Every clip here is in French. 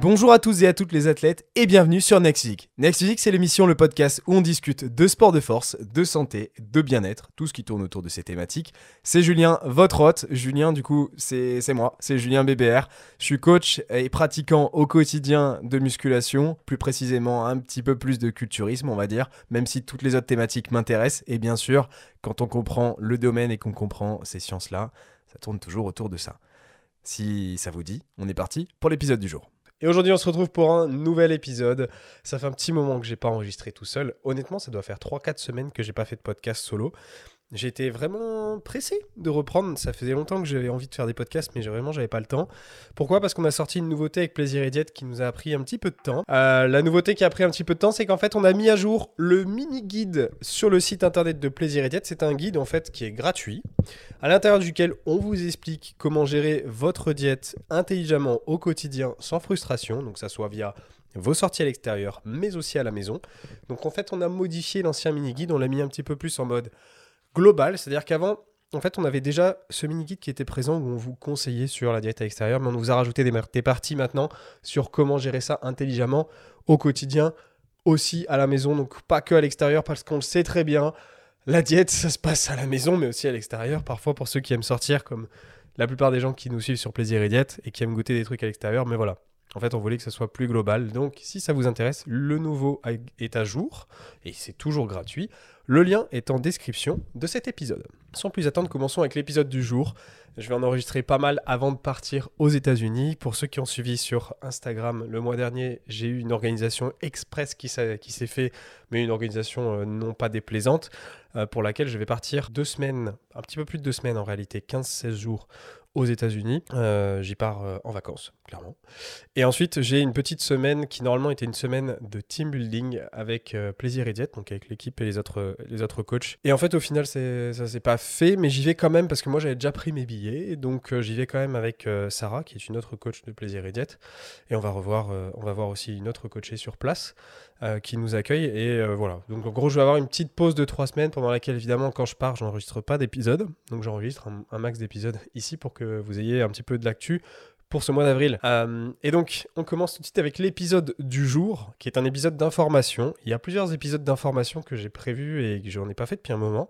Bonjour à tous et à toutes les athlètes et bienvenue sur Next Physique. Next c'est l'émission, le podcast où on discute de sport de force, de santé, de bien-être, tout ce qui tourne autour de ces thématiques. C'est Julien, votre hôte. Julien, du coup, c'est moi, c'est Julien BBR. Je suis coach et pratiquant au quotidien de musculation, plus précisément un petit peu plus de culturisme, on va dire, même si toutes les autres thématiques m'intéressent. Et bien sûr, quand on comprend le domaine et qu'on comprend ces sciences-là, ça tourne toujours autour de ça. Si ça vous dit, on est parti pour l'épisode du jour. Et aujourd'hui, on se retrouve pour un nouvel épisode. Ça fait un petit moment que j'ai pas enregistré tout seul. Honnêtement, ça doit faire 3-4 semaines que j'ai pas fait de podcast solo. J'étais vraiment pressé de reprendre. Ça faisait longtemps que j'avais envie de faire des podcasts, mais vraiment, j'avais pas le temps. Pourquoi? Parce qu'on a sorti une nouveauté avec Plaisir et Diète qui nous a pris un petit peu de temps. Euh, la nouveauté qui a pris un petit peu de temps, c'est qu'en fait, on a mis à jour le mini guide sur le site internet de Plaisir et Diète. C'est un guide en fait qui est gratuit, à l'intérieur duquel on vous explique comment gérer votre diète intelligemment au quotidien sans frustration. Donc, ça soit via vos sorties à l'extérieur, mais aussi à la maison. Donc, en fait, on a modifié l'ancien mini guide. On l'a mis un petit peu plus en mode global, c'est-à-dire qu'avant, en fait, on avait déjà ce mini-guide qui était présent où on vous conseillait sur la diète à l'extérieur, mais on vous a rajouté des, parties maintenant sur comment gérer ça intelligemment au quotidien, aussi à la maison, donc pas que à l'extérieur, parce qu'on le sait très bien, la diète, ça se passe à la maison, mais aussi à l'extérieur, parfois pour ceux qui aiment sortir, comme la plupart des gens qui nous suivent sur Plaisir et Diète et qui aiment goûter des trucs à l'extérieur, mais voilà. En fait, on voulait que ça soit plus global. Donc, si ça vous intéresse, le nouveau est à jour et c'est toujours gratuit. Le lien est en description de cet épisode. Sans plus attendre, commençons avec l'épisode du jour. Je vais en enregistrer pas mal avant de partir aux États-Unis. Pour ceux qui ont suivi sur Instagram le mois dernier, j'ai eu une organisation express qui s'est fait, mais une organisation euh, non pas déplaisante, euh, pour laquelle je vais partir deux semaines, un petit peu plus de deux semaines en réalité, 15-16 jours aux États-Unis. Euh, j'y pars euh, en vacances, clairement. Et ensuite, j'ai une petite semaine qui normalement était une semaine de team building avec euh, Plaisir et Diète, donc avec l'équipe et les autres, les autres coachs. Et en fait, au final, ça s'est pas fait, mais j'y vais quand même parce que moi, j'avais déjà pris mes billets. Donc, j'y vais quand même avec Sarah, qui est une autre coach de Plaisir et Diète. Et on va revoir, on va voir aussi une autre coachée sur place. Euh, qui nous accueille. Et euh, voilà. Donc en gros, je vais avoir une petite pause de trois semaines pendant laquelle, évidemment, quand je pars, j'enregistre pas d'épisode. Donc j'enregistre un, max d'épisodes ici pour que vous ayez un petit peu de l'actu pour ce mois d'avril. Euh, et donc, on commence tout de suite avec l'épisode du jour, qui est un épisode d'information. Il y a plusieurs épisodes d'information que j'ai prévus et que je n'en ai pas fait depuis un moment.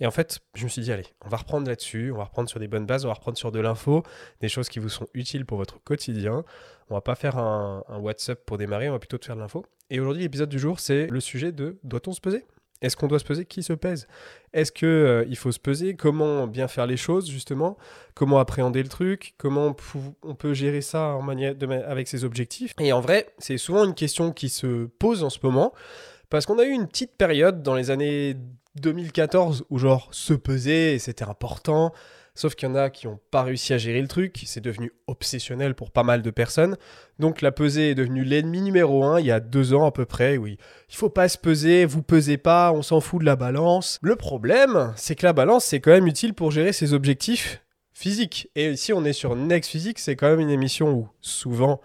Et en fait, je me suis dit, allez, on va reprendre là-dessus, on va reprendre sur des bonnes bases, on va reprendre sur de l'info, des choses qui vous sont utiles pour votre quotidien. On va pas faire un, un WhatsApp pour démarrer, on va plutôt faire de l'info. Et aujourd'hui, l'épisode du jour, c'est le sujet de doit-on se peser? Est-ce qu'on doit se peser? Qui se pèse? Est-ce qu'il euh, faut se peser? Comment bien faire les choses, justement? Comment appréhender le truc? Comment on peut gérer ça avec ses objectifs? Et en vrai, c'est souvent une question qui se pose en ce moment, parce qu'on a eu une petite période dans les années 2014 où genre se peser, c'était important. Sauf qu'il y en a qui n'ont pas réussi à gérer le truc, c'est devenu obsessionnel pour pas mal de personnes. Donc la pesée est devenue l'ennemi numéro un il y a deux ans à peu près. Oui, il faut pas se peser, vous pesez pas, on s'en fout de la balance. Le problème, c'est que la balance c'est quand même utile pour gérer ses objectifs physiques. Et ici on est sur Next Physique, c'est quand même une émission où souvent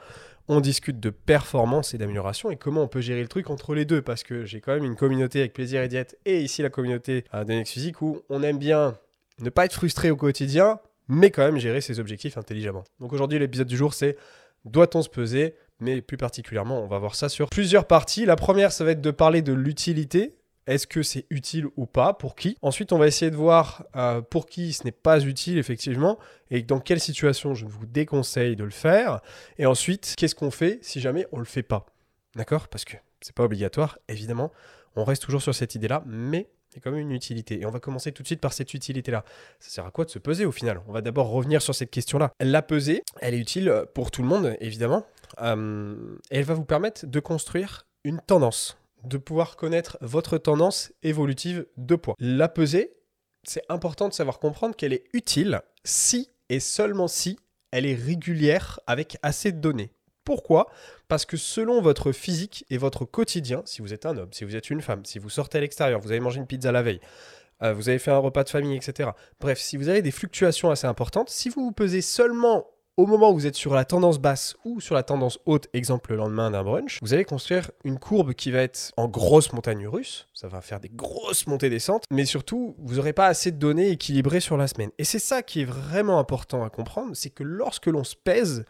on discute de performance et d'amélioration et comment on peut gérer le truc entre les deux parce que j'ai quand même une communauté avec plaisir et diète et ici la communauté euh, de Next Physique où on aime bien ne pas être frustré au quotidien, mais quand même gérer ses objectifs intelligemment. Donc aujourd'hui, l'épisode du jour, c'est doit-on se peser? Mais plus particulièrement, on va voir ça sur plusieurs parties. La première, ça va être de parler de l'utilité. Est-ce que c'est utile ou pas? Pour qui? Ensuite, on va essayer de voir euh, pour qui ce n'est pas utile, effectivement, et dans quelle situation je vous déconseille de le faire. Et ensuite, qu'est-ce qu'on fait si jamais on ne le fait pas? D'accord? Parce que c'est pas obligatoire, évidemment. On reste toujours sur cette idée-là, mais il y a quand même une utilité. Et on va commencer tout de suite par cette utilité-là. Ça sert à quoi de se peser au final? On va d'abord revenir sur cette question-là. La pesée, elle est utile pour tout le monde, évidemment. Euh, elle va vous permettre de construire une tendance, de pouvoir connaître votre tendance évolutive de poids. La pesée, c'est important de savoir comprendre qu'elle est utile si et seulement si elle est régulière avec assez de données. Pourquoi? Parce que selon votre physique et votre quotidien, si vous êtes un homme, si vous êtes une femme, si vous sortez à l'extérieur, vous avez mangé une pizza la veille, euh, vous avez fait un repas de famille, etc. Bref, si vous avez des fluctuations assez importantes, si vous vous pesez seulement au moment où vous êtes sur la tendance basse ou sur la tendance haute, exemple le lendemain d'un brunch, vous allez construire une courbe qui va être en grosse montagne russe, ça va faire des grosses montées-descentes, mais surtout, vous n'aurez pas assez de données équilibrées sur la semaine. Et c'est ça qui est vraiment important à comprendre, c'est que lorsque l'on se pèse,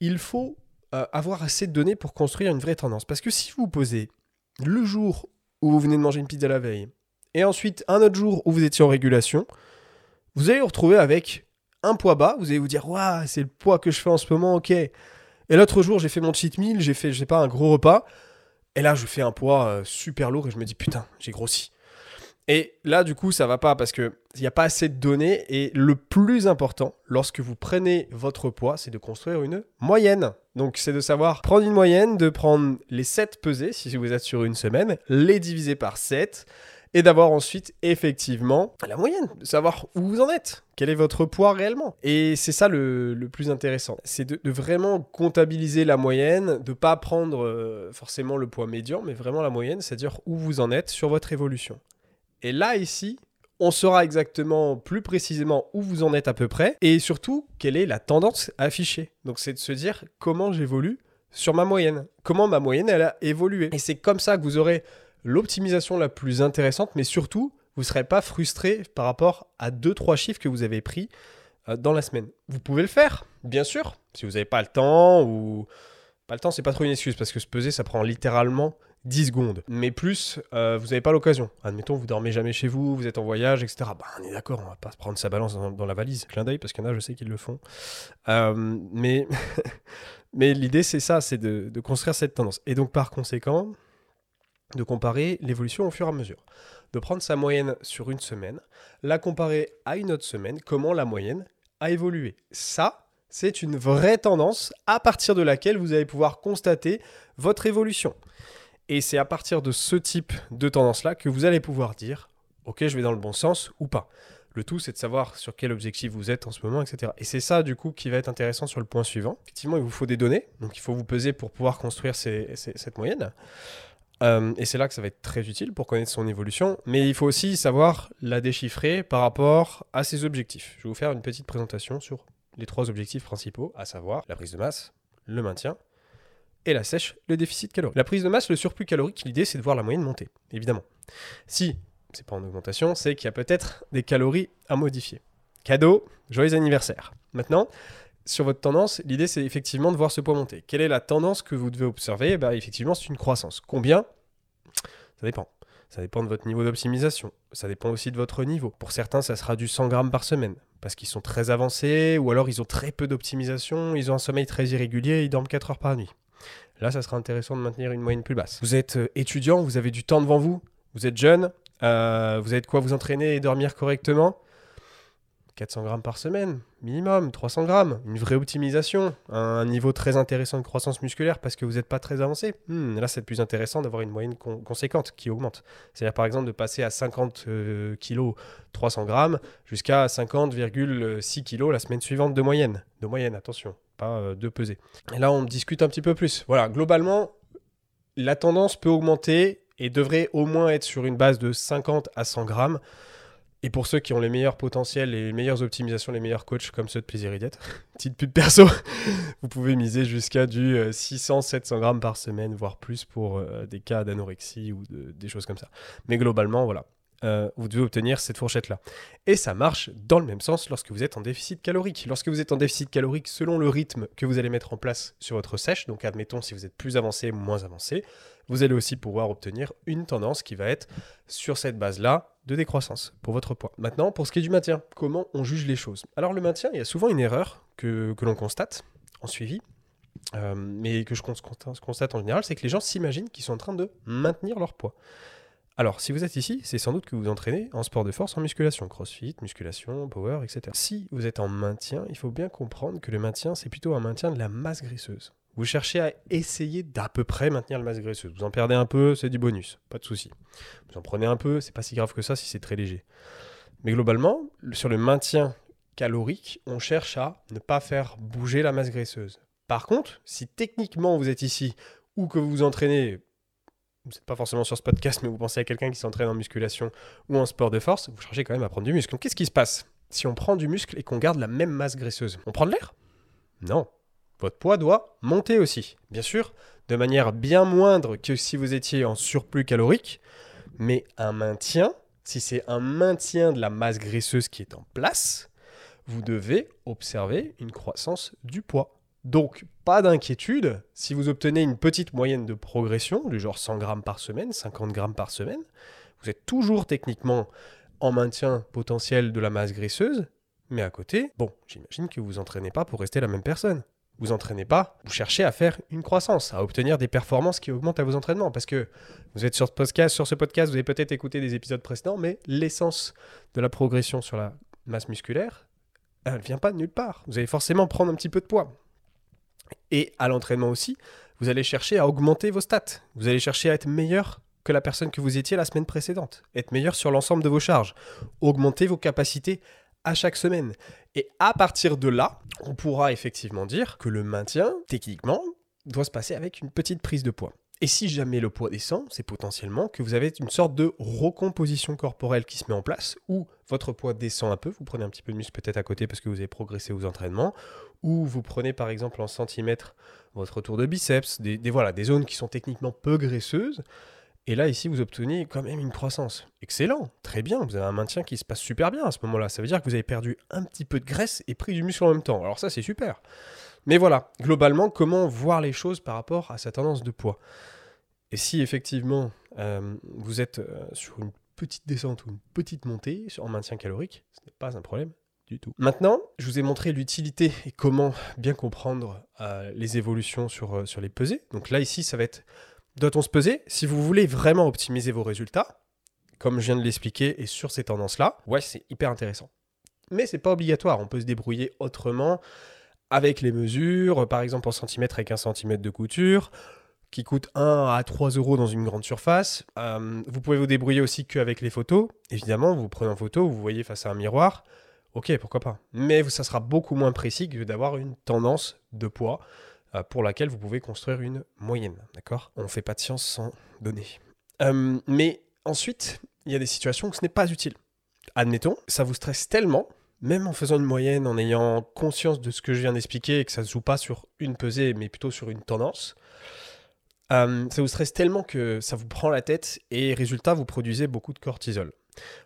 il faut euh, avoir assez de données pour construire une vraie tendance. Parce que si vous posez le jour où vous venez de manger une pizza la veille, et ensuite un autre jour où vous étiez en régulation, vous allez vous retrouver avec un poids bas, vous allez vous dire, waouh, c'est le poids que je fais en ce moment, ok. Et l'autre jour, j'ai fait mon cheat meal, j'ai fait, je sais pas, un gros repas, et là, je fais un poids euh, super lourd et je me dis, putain, j'ai grossi. Et là, du coup, ça va pas parce qu'il n'y a pas assez de données. Et le plus important, lorsque vous prenez votre poids, c'est de construire une moyenne. Donc, c'est de savoir prendre une moyenne, de prendre les 7 pesées, si vous êtes sur une semaine, les diviser par 7, et d'avoir ensuite effectivement la moyenne, de savoir où vous en êtes, quel est votre poids réellement. Et c'est ça le, plus intéressant, c'est de, vraiment comptabiliser la moyenne, de pas prendre euh, forcément le poids médian, mais vraiment la moyenne, c'est-à-dire où vous en êtes sur votre évolution. Et là, ici, on saura exactement plus précisément où vous en êtes à peu près et surtout quelle est la tendance affichée. Donc c'est de se dire comment j'évolue sur ma moyenne, comment ma moyenne elle a évolué. Et c'est comme ça que vous aurez l'optimisation la plus intéressante, mais surtout vous ne serez pas frustré par rapport à 2-3 chiffres que vous avez pris euh, dans la semaine. Vous pouvez le faire, bien sûr, si vous n'avez pas le temps ou... Pas le temps, c'est pas trop une excuse parce que se peser, ça prend littéralement 10 secondes. Mais plus, euh, vous n'avez pas l'occasion. Admettons, vous dormez jamais chez vous, vous êtes en voyage, etc. Bah, on est d'accord, on va pas prendre sa balance dans, la valise. Clin d'œil, parce qu'il y en a, je sais qu'ils le font. Euh, mais mais l'idée, c'est ça, c'est de, construire cette tendance. Et donc, par conséquent, de comparer l'évolution au fur et à mesure. De prendre sa moyenne sur une semaine, la comparer à une autre semaine, comment la moyenne a évolué. Ça, c'est une vraie tendance à partir de laquelle vous allez pouvoir constater votre évolution. Et c'est à partir de ce type de tendance-là que vous allez pouvoir dire, ok, je vais dans le bon sens ou pas. Le tout, c'est de savoir sur quel objectif vous êtes en ce moment, etc. Et c'est ça, du coup, qui va être intéressant sur le point suivant. Effectivement, il vous faut des données, donc il faut vous peser pour pouvoir construire cette moyenne. Euh, et c'est là que ça va être très utile pour connaître son évolution. Mais il faut aussi savoir la déchiffrer par rapport à ses objectifs. Je vais vous faire une petite présentation sur les trois objectifs principaux, à savoir la prise de masse, le maintien et la sèche, le déficit calorique. La prise de masse, le surplus calorique, l'idée c'est de voir la moyenne monter, évidemment. Si c'est pas en augmentation, c'est qu'il y a peut-être des calories à modifier. Cadeau, joyeux anniversaire. Maintenant, sur votre tendance, l'idée c'est effectivement de voir ce poids monter. Quelle est la tendance que vous devez observer? Bah, Effectivement, c'est une croissance. Combien? Ça dépend. Ça dépend de votre niveau d'optimisation. Ça dépend aussi de votre niveau. Pour certains, ça sera du 100 grammes par semaine parce qu'ils sont très avancés ou alors ils ont très peu d'optimisation, ils ont un sommeil très irrégulier, ils dorment 4 heures par nuit. Là, ça sera intéressant de maintenir une moyenne plus basse. Vous êtes euh, étudiant, vous avez du temps devant vous, vous êtes jeune, euh, vous avez de quoi vous entraîner et dormir correctement. 400 grammes par semaine, minimum, 300 grammes, une vraie optimisation, un niveau très intéressant de croissance musculaire parce que vous n'êtes pas très avancé. Hmm, là, c'est plus intéressant d'avoir une moyenne conséquente qui augmente. C'est-à-dire, par exemple, de passer à 50 kg 300 grammes jusqu'à 50,6 kg la semaine suivante de moyenne. De moyenne, attention, pas euh, de peser. Et là, on discute un petit peu plus. Voilà, globalement, la tendance peut augmenter et devrait au moins être sur une base de 50 à 100 grammes. Et pour ceux qui ont les meilleurs potentiels, les meilleures optimisations, les meilleurs coachs comme ceux de Plaisir petite pub perso, vous pouvez miser jusqu'à du 600-700 euh, grammes par semaine, voire plus pour euh, des cas d'anorexie ou des choses comme ça. Mais globalement, voilà, euh, vous devez obtenir cette fourchette-là. Et ça marche dans le même sens lorsque vous êtes en déficit calorique. Lorsque vous êtes en déficit calorique, selon le rythme que vous allez mettre en place sur votre sèche, donc admettons si vous êtes plus avancé, moins avancé, vous allez aussi pouvoir obtenir une tendance qui va être sur cette base-là de décroissance pour votre poids. Maintenant, pour ce qui est du maintien, comment on juge les choses? Alors le maintien, il y a souvent une erreur que, l'on constate en suivi, euh, mais que je constate en général, c'est que les gens s'imaginent qu'ils sont en train de maintenir leur poids. Alors, si vous êtes ici, c'est sans doute que vous entraînez en sport de force, en musculation, crossfit, musculation, power, etc. Si vous êtes en maintien, il faut bien comprendre que le maintien, c'est plutôt un maintien de la masse graisseuse. Vous cherchez à essayer d'à peu près maintenir la masse graisseuse. Vous en perdez un peu, c'est du bonus, pas de souci. Vous en prenez un peu, c'est pas si grave que ça si c'est très léger. Mais globalement, sur le maintien calorique, on cherche à ne pas faire bouger la masse graisseuse. Par contre, si techniquement vous êtes ici ou que vous vous entraînez vous n'êtes pas forcément sur ce podcast, mais vous pensez à quelqu'un qui s'entraîne en musculation ou en sport de force, vous cherchez quand même à prendre du muscle. Donc qu'est-ce qui se passe si on prend du muscle et qu'on garde la même masse graisseuse? On prend de l'air? Non. Votre poids doit monter aussi. Bien sûr, de manière bien moindre que si vous étiez en surplus calorique, mais un maintien, si c'est un maintien de la masse graisseuse qui est en place, vous devez observer une croissance du poids. Donc, pas d'inquiétude, si vous obtenez une petite moyenne de progression, du genre 100 grammes par semaine, 50 grammes par semaine, vous êtes toujours techniquement en maintien potentiel de la masse graisseuse, mais à côté, bon, j'imagine que vous vous entraînez pas pour rester la même personne. Vous entraînez pas, vous cherchez à faire une croissance, à obtenir des performances qui augmentent à vos entraînements. Parce que vous êtes sur ce podcast, sur ce podcast, vous avez peut-être écouté des épisodes précédents, mais l'essence de la progression sur la masse musculaire, elle ne vient pas de nulle part. Vous allez forcément prendre un petit peu de poids. Et à l'entraînement aussi, vous allez chercher à augmenter vos stats. Vous allez chercher à être meilleur que la personne que vous étiez la semaine précédente. Être meilleur sur l'ensemble de vos charges. Augmenter vos capacités à chaque semaine. Et à partir de là, on pourra effectivement dire que le maintien, techniquement, doit se passer avec une petite prise de poids. Et si jamais le poids descend, c'est potentiellement que vous avez une sorte de recomposition corporelle qui se met en place, où votre poids descend un peu, vous prenez un petit peu de muscle peut-être à côté parce que vous avez progressé aux entraînements, ou vous prenez par exemple en centimètres votre tour de biceps, des, voilà, des zones qui sont techniquement peu graisseuses, et là, ici, vous obtenez quand même une croissance. Excellent, très bien, vous avez un maintien qui se passe super bien à ce moment-là. Ça veut dire que vous avez perdu un petit peu de graisse et pris du muscle en même temps. Alors ça, c'est super. Mais voilà, globalement, comment voir les choses par rapport à sa tendance de poids? Et si effectivement, euh, vous êtes euh, sur une petite descente ou une petite montée en maintien calorique, ce n'est pas un problème du tout. Maintenant, je vous ai montré l'utilité et comment bien comprendre euh, les évolutions sur, sur les pesées. Donc là, ici, ça va être doit-on se peser? Si vous voulez vraiment optimiser vos résultats, comme je viens de l'expliquer, et sur ces tendances-là, ouais, c'est hyper intéressant. Mais c'est pas obligatoire, on peut se débrouiller autrement avec les mesures, par exemple en centimètres avec un centimètre de couture, qui coûte 1 à 3 euros dans une grande surface. Euh, vous pouvez vous débrouiller aussi qu'avec les photos. Évidemment, vous prenez en photo, vous voyez face à un miroir. Ok, pourquoi pas. Mais ça sera beaucoup moins précis que d'avoir une tendance de poids. Euh, pour laquelle vous pouvez construire une moyenne. D'accord? On ne fait pas de science sans données. Euh, mais ensuite, il y a des situations où ce n'est pas utile. Admettons, ça vous stresse tellement, même en faisant une moyenne, en ayant conscience de ce que je viens d'expliquer et que ça ne se joue pas sur une pesée, mais plutôt sur une tendance, euh, ça vous stresse tellement que ça vous prend la tête et résultat, vous produisez beaucoup de cortisol.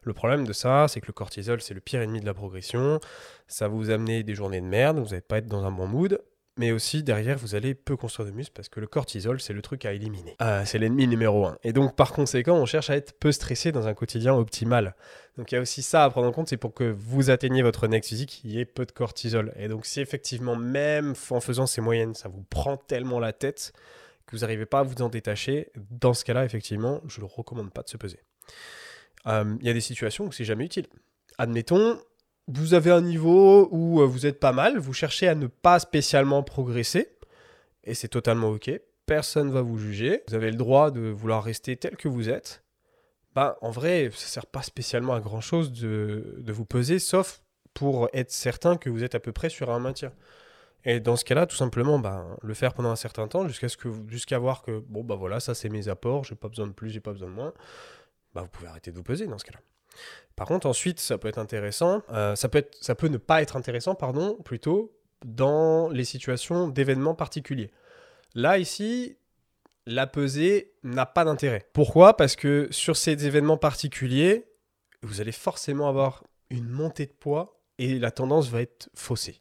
Le problème de ça, c'est que le cortisol, c'est le pire ennemi de la progression. Ça va vous amener des journées de merde, vous n'allez pas être dans un bon mood mais aussi derrière vous allez peu construire de muscles parce que le cortisol c'est le truc à éliminer. Ah, c'est l'ennemi numéro un. Et donc par conséquent on cherche à être peu stressé dans un quotidien optimal. Donc il y a aussi ça à prendre en compte, c'est pour que vous atteigniez votre next physique, il y ait peu de cortisol. Et donc si effectivement même en faisant ces moyennes ça vous prend tellement la tête que vous n'arrivez pas à vous en détacher, dans ce cas-là effectivement je ne recommande pas de se peser. Euh, il y a des situations où c'est jamais utile. Admettons, vous avez un niveau où euh, vous êtes pas mal, vous cherchez à ne pas spécialement progresser, et c'est totalement ok. Personne ne va vous juger. Vous avez le droit de vouloir rester tel que vous êtes. Bah, en vrai, ça sert pas spécialement à grand chose de, de vous peser, sauf pour être certain que vous êtes à peu près sur un maintien. Et dans ce cas-là, tout simplement, bah, le faire pendant un certain temps, jusqu'à ce que voir que bon bah voilà, ça c'est mes apports, j'ai pas besoin de plus, j'ai pas besoin de moins. Bah, vous pouvez arrêter de vous peser dans ce cas-là. Par contre, ensuite, ça peut être intéressant, euh, ça, peut être, ça peut ne pas être intéressant, pardon, plutôt dans les situations d'événements particuliers. Là, ici, la pesée n'a pas d'intérêt. Pourquoi? Parce que sur ces événements particuliers, vous allez forcément avoir une montée de poids et la tendance va être faussée.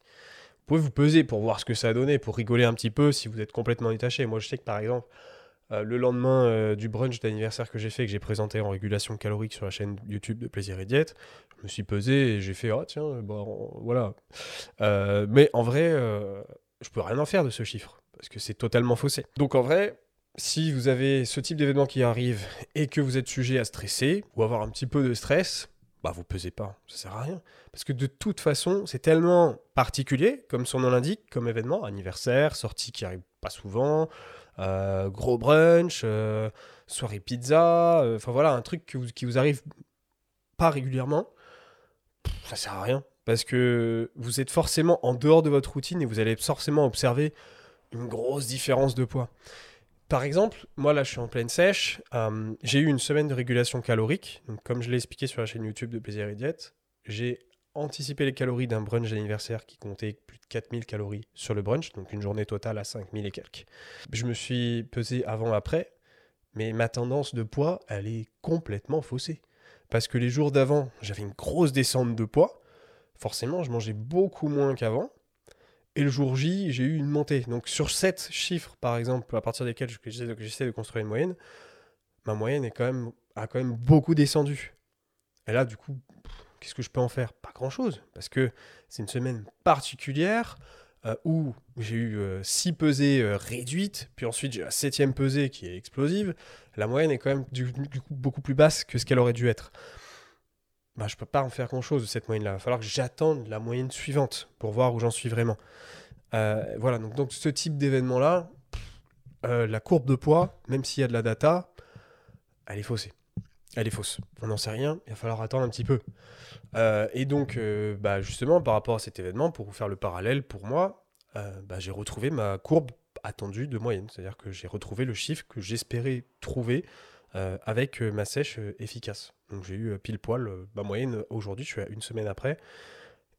Vous pouvez vous peser pour voir ce que ça a donné, pour rigoler un petit peu si vous êtes complètement détaché. Moi, je sais que par exemple, euh, le lendemain euh, du brunch d'anniversaire que j'ai fait, que j'ai présenté en régulation calorique sur la chaîne YouTube de Plaisir et Diète, je me suis pesé et j'ai fait, oh tiens, bon, voilà. Euh, mais en vrai, je peux rien en faire de ce chiffre, parce que c'est totalement faussé. Donc en vrai, si vous avez ce type d'événement qui arrive et que vous êtes sujet à stresser ou avoir un petit peu de stress, bah vous pesez pas, ça sert à rien. Parce que de toute façon, c'est tellement particulier, comme son nom l'indique, comme événement, anniversaire, sortie qui arrive pas souvent, gros brunch, euh, soirée pizza, euh, enfin voilà, un truc qui vous, arrive pas régulièrement, ça sert à rien. Parce que vous êtes forcément en dehors de votre routine et vous allez forcément observer une grosse différence de poids. Par exemple, moi là je suis en pleine sèche, j'ai eu une semaine de régulation calorique, donc comme je l'ai expliqué sur la chaîne YouTube de Plaisir et Diète, j'ai anticiper les calories d'un brunch d'anniversaire qui comptait plus de 4000 calories sur le brunch, donc une journée totale à 5000 et quelques. Je me suis pesé avant-après, mais ma tendance de poids, elle est complètement faussée. Parce que les jours d'avant, j'avais une grosse descente de poids. Forcément, je mangeais beaucoup moins qu'avant. Et le jour J, j'ai eu une montée. Donc sur 7 chiffres, par exemple, à partir desquels j'essaie de construire une moyenne, ma moyenne est quand même, a quand même beaucoup descendu. Et là, du coup, qu'est-ce que je peux en faire? Pas grand-chose, parce que c'est une semaine particulière euh, où j'ai eu 6 euh, pesées euh, réduites, puis ensuite j'ai la septième pesée qui est explosive. La moyenne est quand même du, coup beaucoup plus basse que ce qu'elle aurait dû être. Bah, je peux pas en faire grand-chose de cette moyenne-là. Il va falloir que j'attende la moyenne suivante pour voir où j'en suis vraiment. voilà, donc ce type d'événement-là, la courbe de poids, même s'il y a de la data, elle est faussée elle est fausse. On n'en sait rien, il va falloir attendre un petit peu. Euh, et donc, euh, bah, justement, par rapport à cet événement, pour vous faire le parallèle, pour moi, euh, bah, j'ai retrouvé ma courbe attendue de moyenne. C'est-à-dire que j'ai retrouvé le chiffre que j'espérais trouver avec ma sèche efficace. Donc j'ai eu pile poil ma moyenne aujourd'hui, je suis à une semaine après,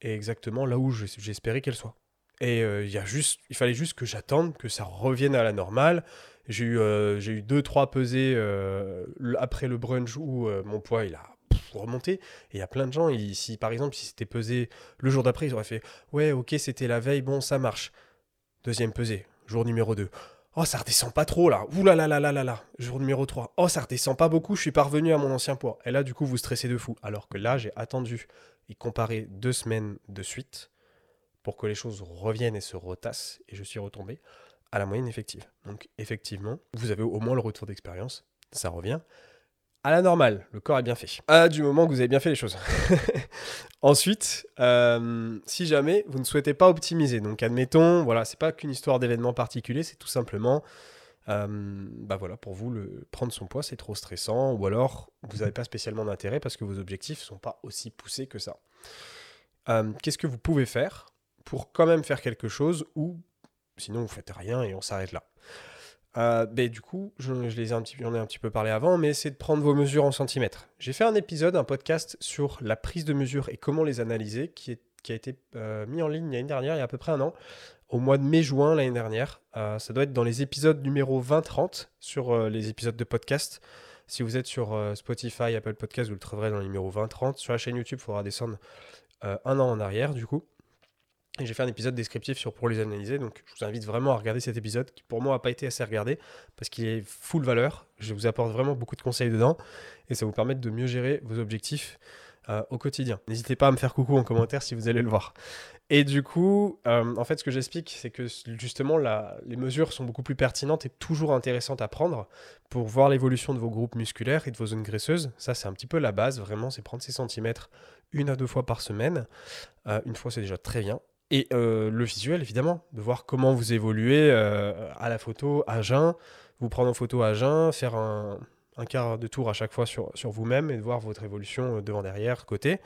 et exactement là où j'espérais qu'elle soit. Et il fallait juste que j'attende que ça revienne à la normale, j'ai eu, euh, eu deux, trois pesées euh, après le brunch où euh, mon poids il a remonté. Et il y a plein de gens, si par exemple, si c'était pesé le jour d'après, ils auraient fait Ouais, ok, c'était la veille, bon, ça marche. Deuxième pesée, jour numéro 2. Oh, ça redescend pas trop là. Ouh là là là là là là. Jour numéro 3. Oh, ça redescend pas beaucoup, je suis parvenu à mon ancien poids. Et là, du coup, vous stressez de fou. Alors que là, j'ai attendu et comparé deux semaines de suite pour que les choses reviennent et se retassent. Et je suis retombé à la moyenne effective. Donc effectivement, vous avez au moins le retour d'expérience, ça revient à la normale, le corps est bien fait. À du moment que vous avez bien fait les choses. Ensuite, euh, si jamais vous ne souhaitez pas optimiser, donc admettons, voilà, c'est pas qu'une histoire d'événement particulier, c'est tout simplement, euh, bah voilà, pour vous, le, prendre son poids, c'est trop stressant, ou alors vous n'avez pas spécialement d'intérêt parce que vos objectifs ne sont pas aussi poussés que ça. Euh, qu'est-ce que vous pouvez faire pour quand même faire quelque chose ou Sinon, vous faites rien et on s'arrête là. Euh, ben, du coup, je, les ai un petit, j'en ai un petit peu parlé avant, mais c'est de prendre vos mesures en centimètres. J'ai fait un épisode, un podcast sur la prise de mesures et comment les analyser, qui, a été euh, mis en ligne l'année dernière, il y a à peu près un an, au mois de mai-juin l'année dernière. Euh, ça doit être dans les épisodes numéro 20-30 sur les épisodes de podcast. Si vous êtes sur Spotify, Apple Podcast, vous le trouverez dans le numéro 20-30. Sur la chaîne YouTube, il faudra descendre un an en arrière, du coup. Et j'ai fait un épisode descriptif sur pour les analyser, donc je vous invite vraiment à regarder cet épisode qui pour moi n'a pas été assez regardé parce qu'il est full valeur. Je vous apporte vraiment beaucoup de conseils dedans et ça vous permet de mieux gérer vos objectifs euh, au quotidien. N'hésitez pas à me faire coucou en commentaire si vous allez le voir. Et du coup, euh, en fait, ce que j'explique, c'est que justement, les mesures sont beaucoup plus pertinentes et toujours intéressantes à prendre pour voir l'évolution de vos groupes musculaires et de vos zones graisseuses. Ça, c'est un petit peu la base, vraiment, c'est prendre ces centimètres une à deux fois par semaine. Euh, une fois, c'est déjà très bien. Et euh, le visuel, évidemment, de voir comment vous évoluez euh, à la photo, à jeun, vous prendre en photo à jeun, faire un, quart de tour à chaque fois sur, vous-même et de voir votre évolution euh, devant, derrière, côté.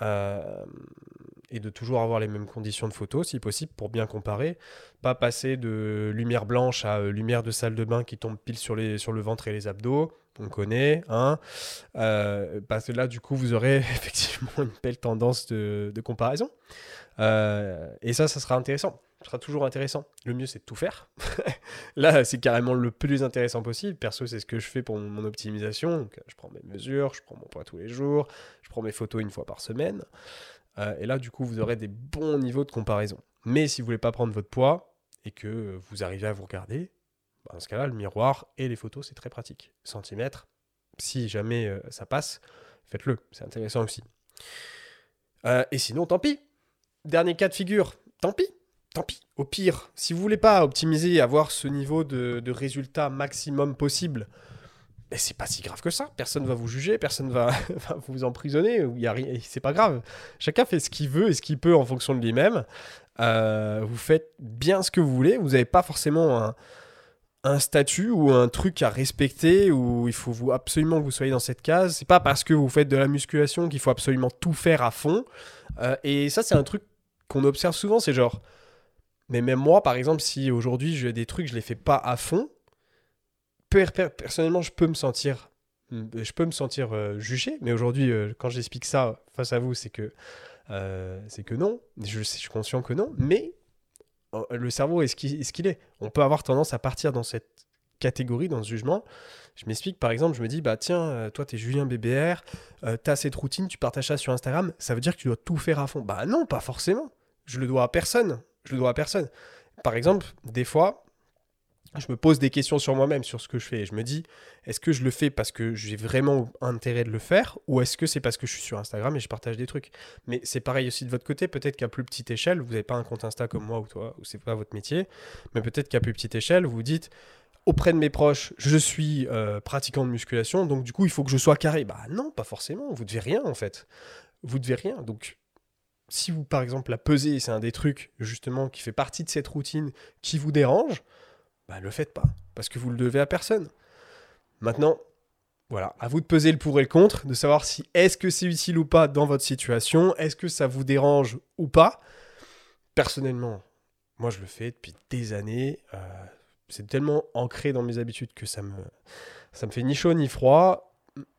et de toujours avoir les mêmes conditions de photo, si possible, pour bien comparer. Pas passer de lumière blanche à lumière de salle de bain qui tombe pile sur, le ventre et les abdos on connaît, hein, parce que là, du coup, vous aurez effectivement une belle tendance de comparaison. Euh, et ça, ça sera intéressant. Ce sera toujours intéressant. Le mieux, c'est de tout faire. Là, c'est carrément le plus intéressant possible. Perso, c'est ce que je fais pour mon optimisation. Je prends mes mesures, je prends mon poids tous les jours, je prends mes photos une fois par semaine. Euh, et là, du coup, vous aurez des bons niveaux de comparaison. Mais si vous voulez pas prendre votre poids et que vous arrivez à vous regarder, bah, dans ce cas-là, le miroir et les photos, c'est très pratique. Centimètres, si jamais euh, ça passe, faites-le. C'est intéressant aussi. et sinon, tant pis dernier cas de figure, tant pis, tant pis. Au pire, si vous voulez pas optimiser et avoir ce niveau de, résultat maximum possible, mais c'est pas si grave que ça. Personne va vous juger, personne va, va vous emprisonner. C'est pas grave. Chacun fait ce qu'il veut et ce qu'il peut en fonction de lui-même. Euh, vous faites bien ce que vous voulez. Vous n'avez pas forcément un, statut ou un truc à respecter ou il faut vous absolument que vous soyez dans cette case. C'est pas parce que vous faites de la musculation qu'il faut absolument tout faire à fond. Euh, et ça, c'est un truc qu'on observe souvent, c'est genre, mais même moi, par exemple, si aujourd'hui j'ai des trucs, je les fais pas à fond, personnellement, je peux me sentir, je peux me sentir euh, jugé, mais aujourd'hui, euh, quand j'explique ça face à vous, c'est que, euh, c'est que non, je, suis conscient que non, mais le cerveau est ce qu'il est, On peut avoir tendance à partir dans cette catégorie, dans ce jugement. Je m'explique, par exemple, je me dis, bah tiens, toi, tu es Julien BBR, tu as cette routine, tu partages ça sur Instagram, ça veut dire que tu dois tout faire à fond. Bah non, pas forcément je le dois à personne. je le dois à personne. Par exemple, des fois, je me pose des questions sur moi-même, sur ce que je fais. Et je me dis, est-ce que je le fais parce que j'ai vraiment intérêt de le faire ou est-ce que c'est parce que je suis sur Instagram et je partage des trucs? Mais c'est pareil aussi de votre côté. Peut-être qu'à plus petite échelle, vous n'avez pas un compte Insta comme moi ou toi, ou c'est pas votre métier. Mais peut-être qu'à plus petite échelle, vous vous dites, auprès de mes proches, je suis euh, pratiquant de musculation, donc du coup, il faut que je sois carré. Bah non, pas forcément. Vous devez rien en fait. Vous devez rien. Donc si vous, par exemple, la pesée, c'est un des trucs, justement, qui fait partie de cette routine qui vous dérange, bah, le faites pas, parce que vous le devez à personne. Maintenant, voilà, à vous de peser le pour et le contre, de savoir si est-ce que c'est utile ou pas dans votre situation, est-ce que ça vous dérange ou pas. Personnellement, moi je le fais depuis des années. Euh, c'est tellement ancré dans mes habitudes que ça me, ça me fait ni chaud ni froid.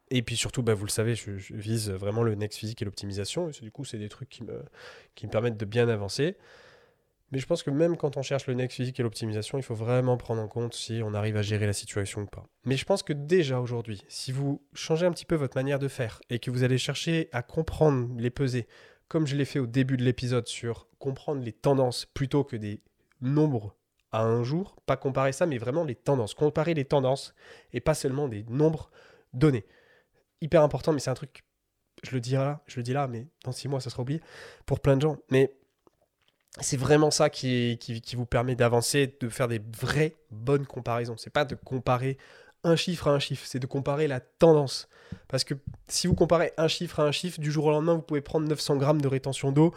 Et puis surtout, bah, vous le savez, je, vise vraiment le next physique et l'optimisation. Et du coup, c'est des trucs qui me, qui me permettent de bien avancer. Mais je pense que même quand on cherche le next physique et l'optimisation, il faut vraiment prendre en compte si on arrive à gérer la situation ou pas. Mais je pense que déjà aujourd'hui, si vous changez un petit peu votre manière de faire et que vous allez chercher à comprendre les pesées, comme je l'ai fait au début de l'épisode sur comprendre les tendances plutôt que des nombres à un jour, pas comparer ça, mais vraiment les tendances, comparer les tendances et pas seulement des nombres donnés hyper important, mais c'est un truc, je le dis là, je le dis là, mais dans six mois, ça sera oublié pour plein de gens. Mais c'est vraiment ça qui, qui, vous permet d'avancer, de faire des vraies bonnes comparaisons. C'est pas de comparer un chiffre à un chiffre, c'est de comparer la tendance. Parce que si vous comparez un chiffre à un chiffre, du jour au lendemain, vous pouvez prendre 900 grammes de rétention d'eau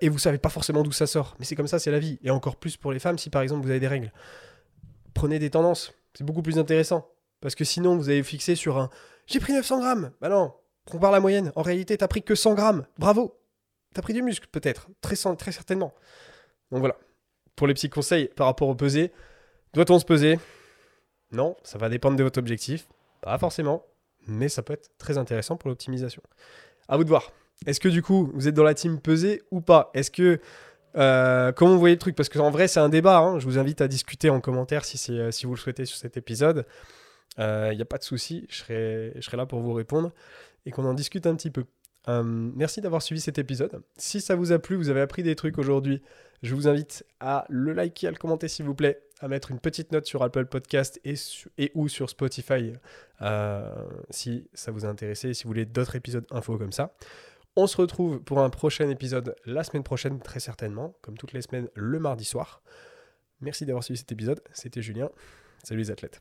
et vous savez pas forcément d'où ça sort. Mais c'est comme ça, c'est la vie. Et encore plus pour les femmes, si par exemple vous avez des règles. Prenez des tendances, c'est beaucoup plus intéressant. Parce que sinon, vous avez fixé sur un j'ai pris 900 grammes. Bah non, compare la moyenne. En réalité, t'as pris que 100 grammes. Bravo. T'as pris du muscle, peut-être. Très, certainement. Donc voilà. Pour les petits conseils par rapport au peser, doit-on se peser? Non, ça va dépendre de votre objectif. Pas forcément, mais ça peut être très intéressant pour l'optimisation. À vous de voir. Est-ce que du coup, vous êtes dans la team peser ou pas? Est-ce que. Euh, comment vous voyez le truc? Parce qu'en vrai, c'est un débat. Hein. Je vous invite à discuter en commentaire si, si vous le souhaitez sur cet épisode. Il euh, n'y a pas de souci, je serai, là pour vous répondre et qu'on en discute un petit peu. Euh, merci d'avoir suivi cet épisode. Si ça vous a plu, vous avez appris des trucs aujourd'hui, je vous invite à le liker, à le commenter s'il vous plaît, à mettre une petite note sur Apple Podcast et, ou sur Spotify euh, si ça vous a intéressé et si vous voulez d'autres épisodes info comme ça. On se retrouve pour un prochain épisode la semaine prochaine, très certainement, comme toutes les semaines, le mardi soir. Merci d'avoir suivi cet épisode. C'était Julien. Salut les athlètes.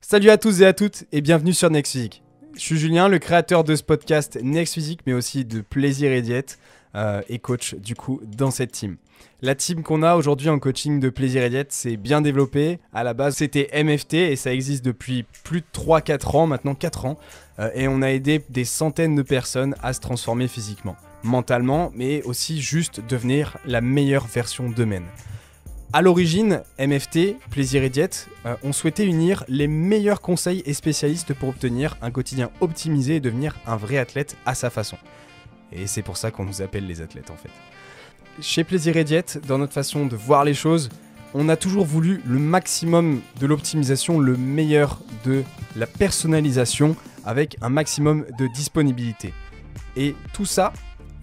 Salut à tous et à toutes et bienvenue sur Next Physique. Je suis Julien, le créateur de ce podcast Next Physique, mais aussi de Plaisir et Diète euh, et coach du coup dans cette team. La team qu'on a aujourd'hui en coaching de Plaisir et Diète, c'est bien développé. À la base, c'était MFT et ça existe depuis plus de 3-4 ans, maintenant 4 ans. Euh, et on a aidé des centaines de personnes à se transformer physiquement mentalement, mais aussi juste devenir la meilleure version d'eux-mêmes. À l'origine, MFT, Plaisir et Diète, euh, ont souhaité unir les meilleurs conseils et spécialistes pour obtenir un quotidien optimisé et devenir un vrai athlète à sa façon. Et c'est pour ça qu'on nous appelle les athlètes en fait. Chez Plaisir et Diète, dans notre façon de voir les choses, on a toujours voulu le maximum de l'optimisation, le meilleur de la personnalisation avec un maximum de disponibilité. Et tout ça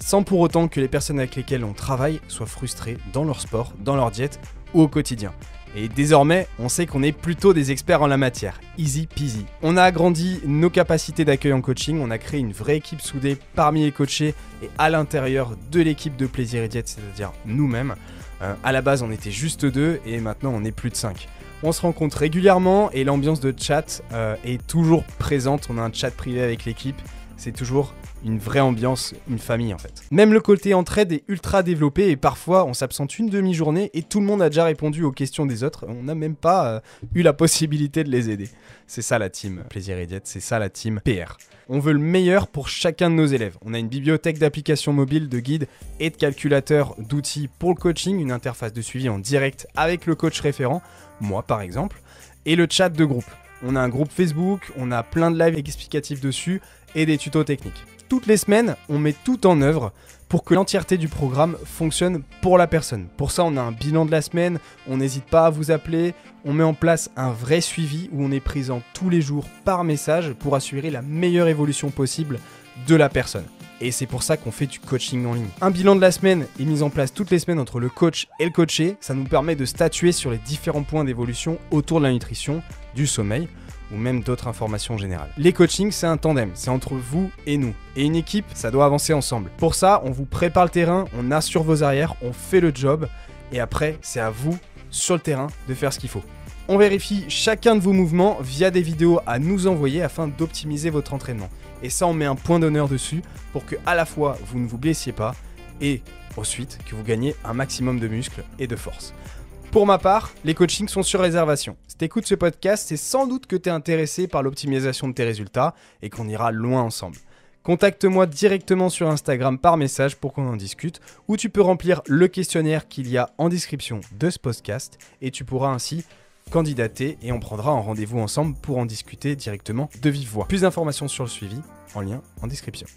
sans pour autant que les personnes avec lesquelles on travaille soient frustrées dans leur sport, dans leur diète ou au quotidien. Et désormais, on sait qu'on est plutôt des experts en la matière. Easy peasy. On a agrandi nos capacités d'accueil en coaching, on a créé une vraie équipe soudée parmi les coachés et à l'intérieur de l'équipe de Plaisir et Diète, c'est-à-dire nous-mêmes. Euh, à la base, on était juste deux et maintenant on est plus de cinq. On se rencontre régulièrement et l'ambiance de chat euh, est toujours présente. On a un chat privé avec l'équipe. C'est toujours une vraie ambiance, une famille en fait. Même le côté entraide est ultra développé et parfois on s'absente une demi-journée et tout le monde a déjà répondu aux questions des autres. On n'a même pas euh, eu la possibilité de les aider. C'est ça la team Plaisir et Diète, c'est ça la team PR. On veut le meilleur pour chacun de nos élèves. On a une bibliothèque d'applications mobiles, de guides et de calculateurs d'outils pour le coaching, une interface de suivi en direct avec le coach référent, moi par exemple, et le chat de groupe. On a un groupe Facebook, on a plein de lives explicatifs dessus et des tutos techniques toutes les semaines, on met tout en œuvre pour que l'entièreté du programme fonctionne pour la personne. Pour ça, on a un bilan de la semaine, on n'hésite pas à vous appeler, on met en place un vrai suivi où on est présent tous les jours par message pour assurer la meilleure évolution possible de la personne. Et c'est pour ça qu'on fait du coaching en ligne. Un bilan de la semaine est mis en place toutes les semaines entre le coach et le coaché. Ça nous permet de statuer sur les différents points d'évolution autour de la nutrition, du sommeil ou même d'autres informations générales. Les coachings, c'est un tandem, c'est entre vous et nous. Et une équipe, ça doit avancer ensemble. Pour ça, on vous prépare le terrain, on assure vos arrières, on fait le job, et après, c'est à vous, sur le terrain, de faire ce qu'il faut. On vérifie chacun de vos mouvements via des vidéos à nous envoyer afin d'optimiser votre entraînement. Et ça, on met un point d'honneur dessus pour que à la fois vous ne vous blessiez pas et ensuite que vous gagnez un maximum de muscles et de force. Pour ma part, les coachings sont sur réservation. Si tu écoutes ce podcast, c'est sans doute que tu es intéressé par l'optimisation de tes résultats et qu'on ira loin ensemble. Contacte-moi directement sur Instagram par message pour qu'on en discute, ou tu peux remplir le questionnaire qu'il y a en description de ce podcast et tu pourras ainsi candidater et on prendra un rendez-vous ensemble pour en discuter directement de vive voix. Plus d'informations sur le suivi en lien en description.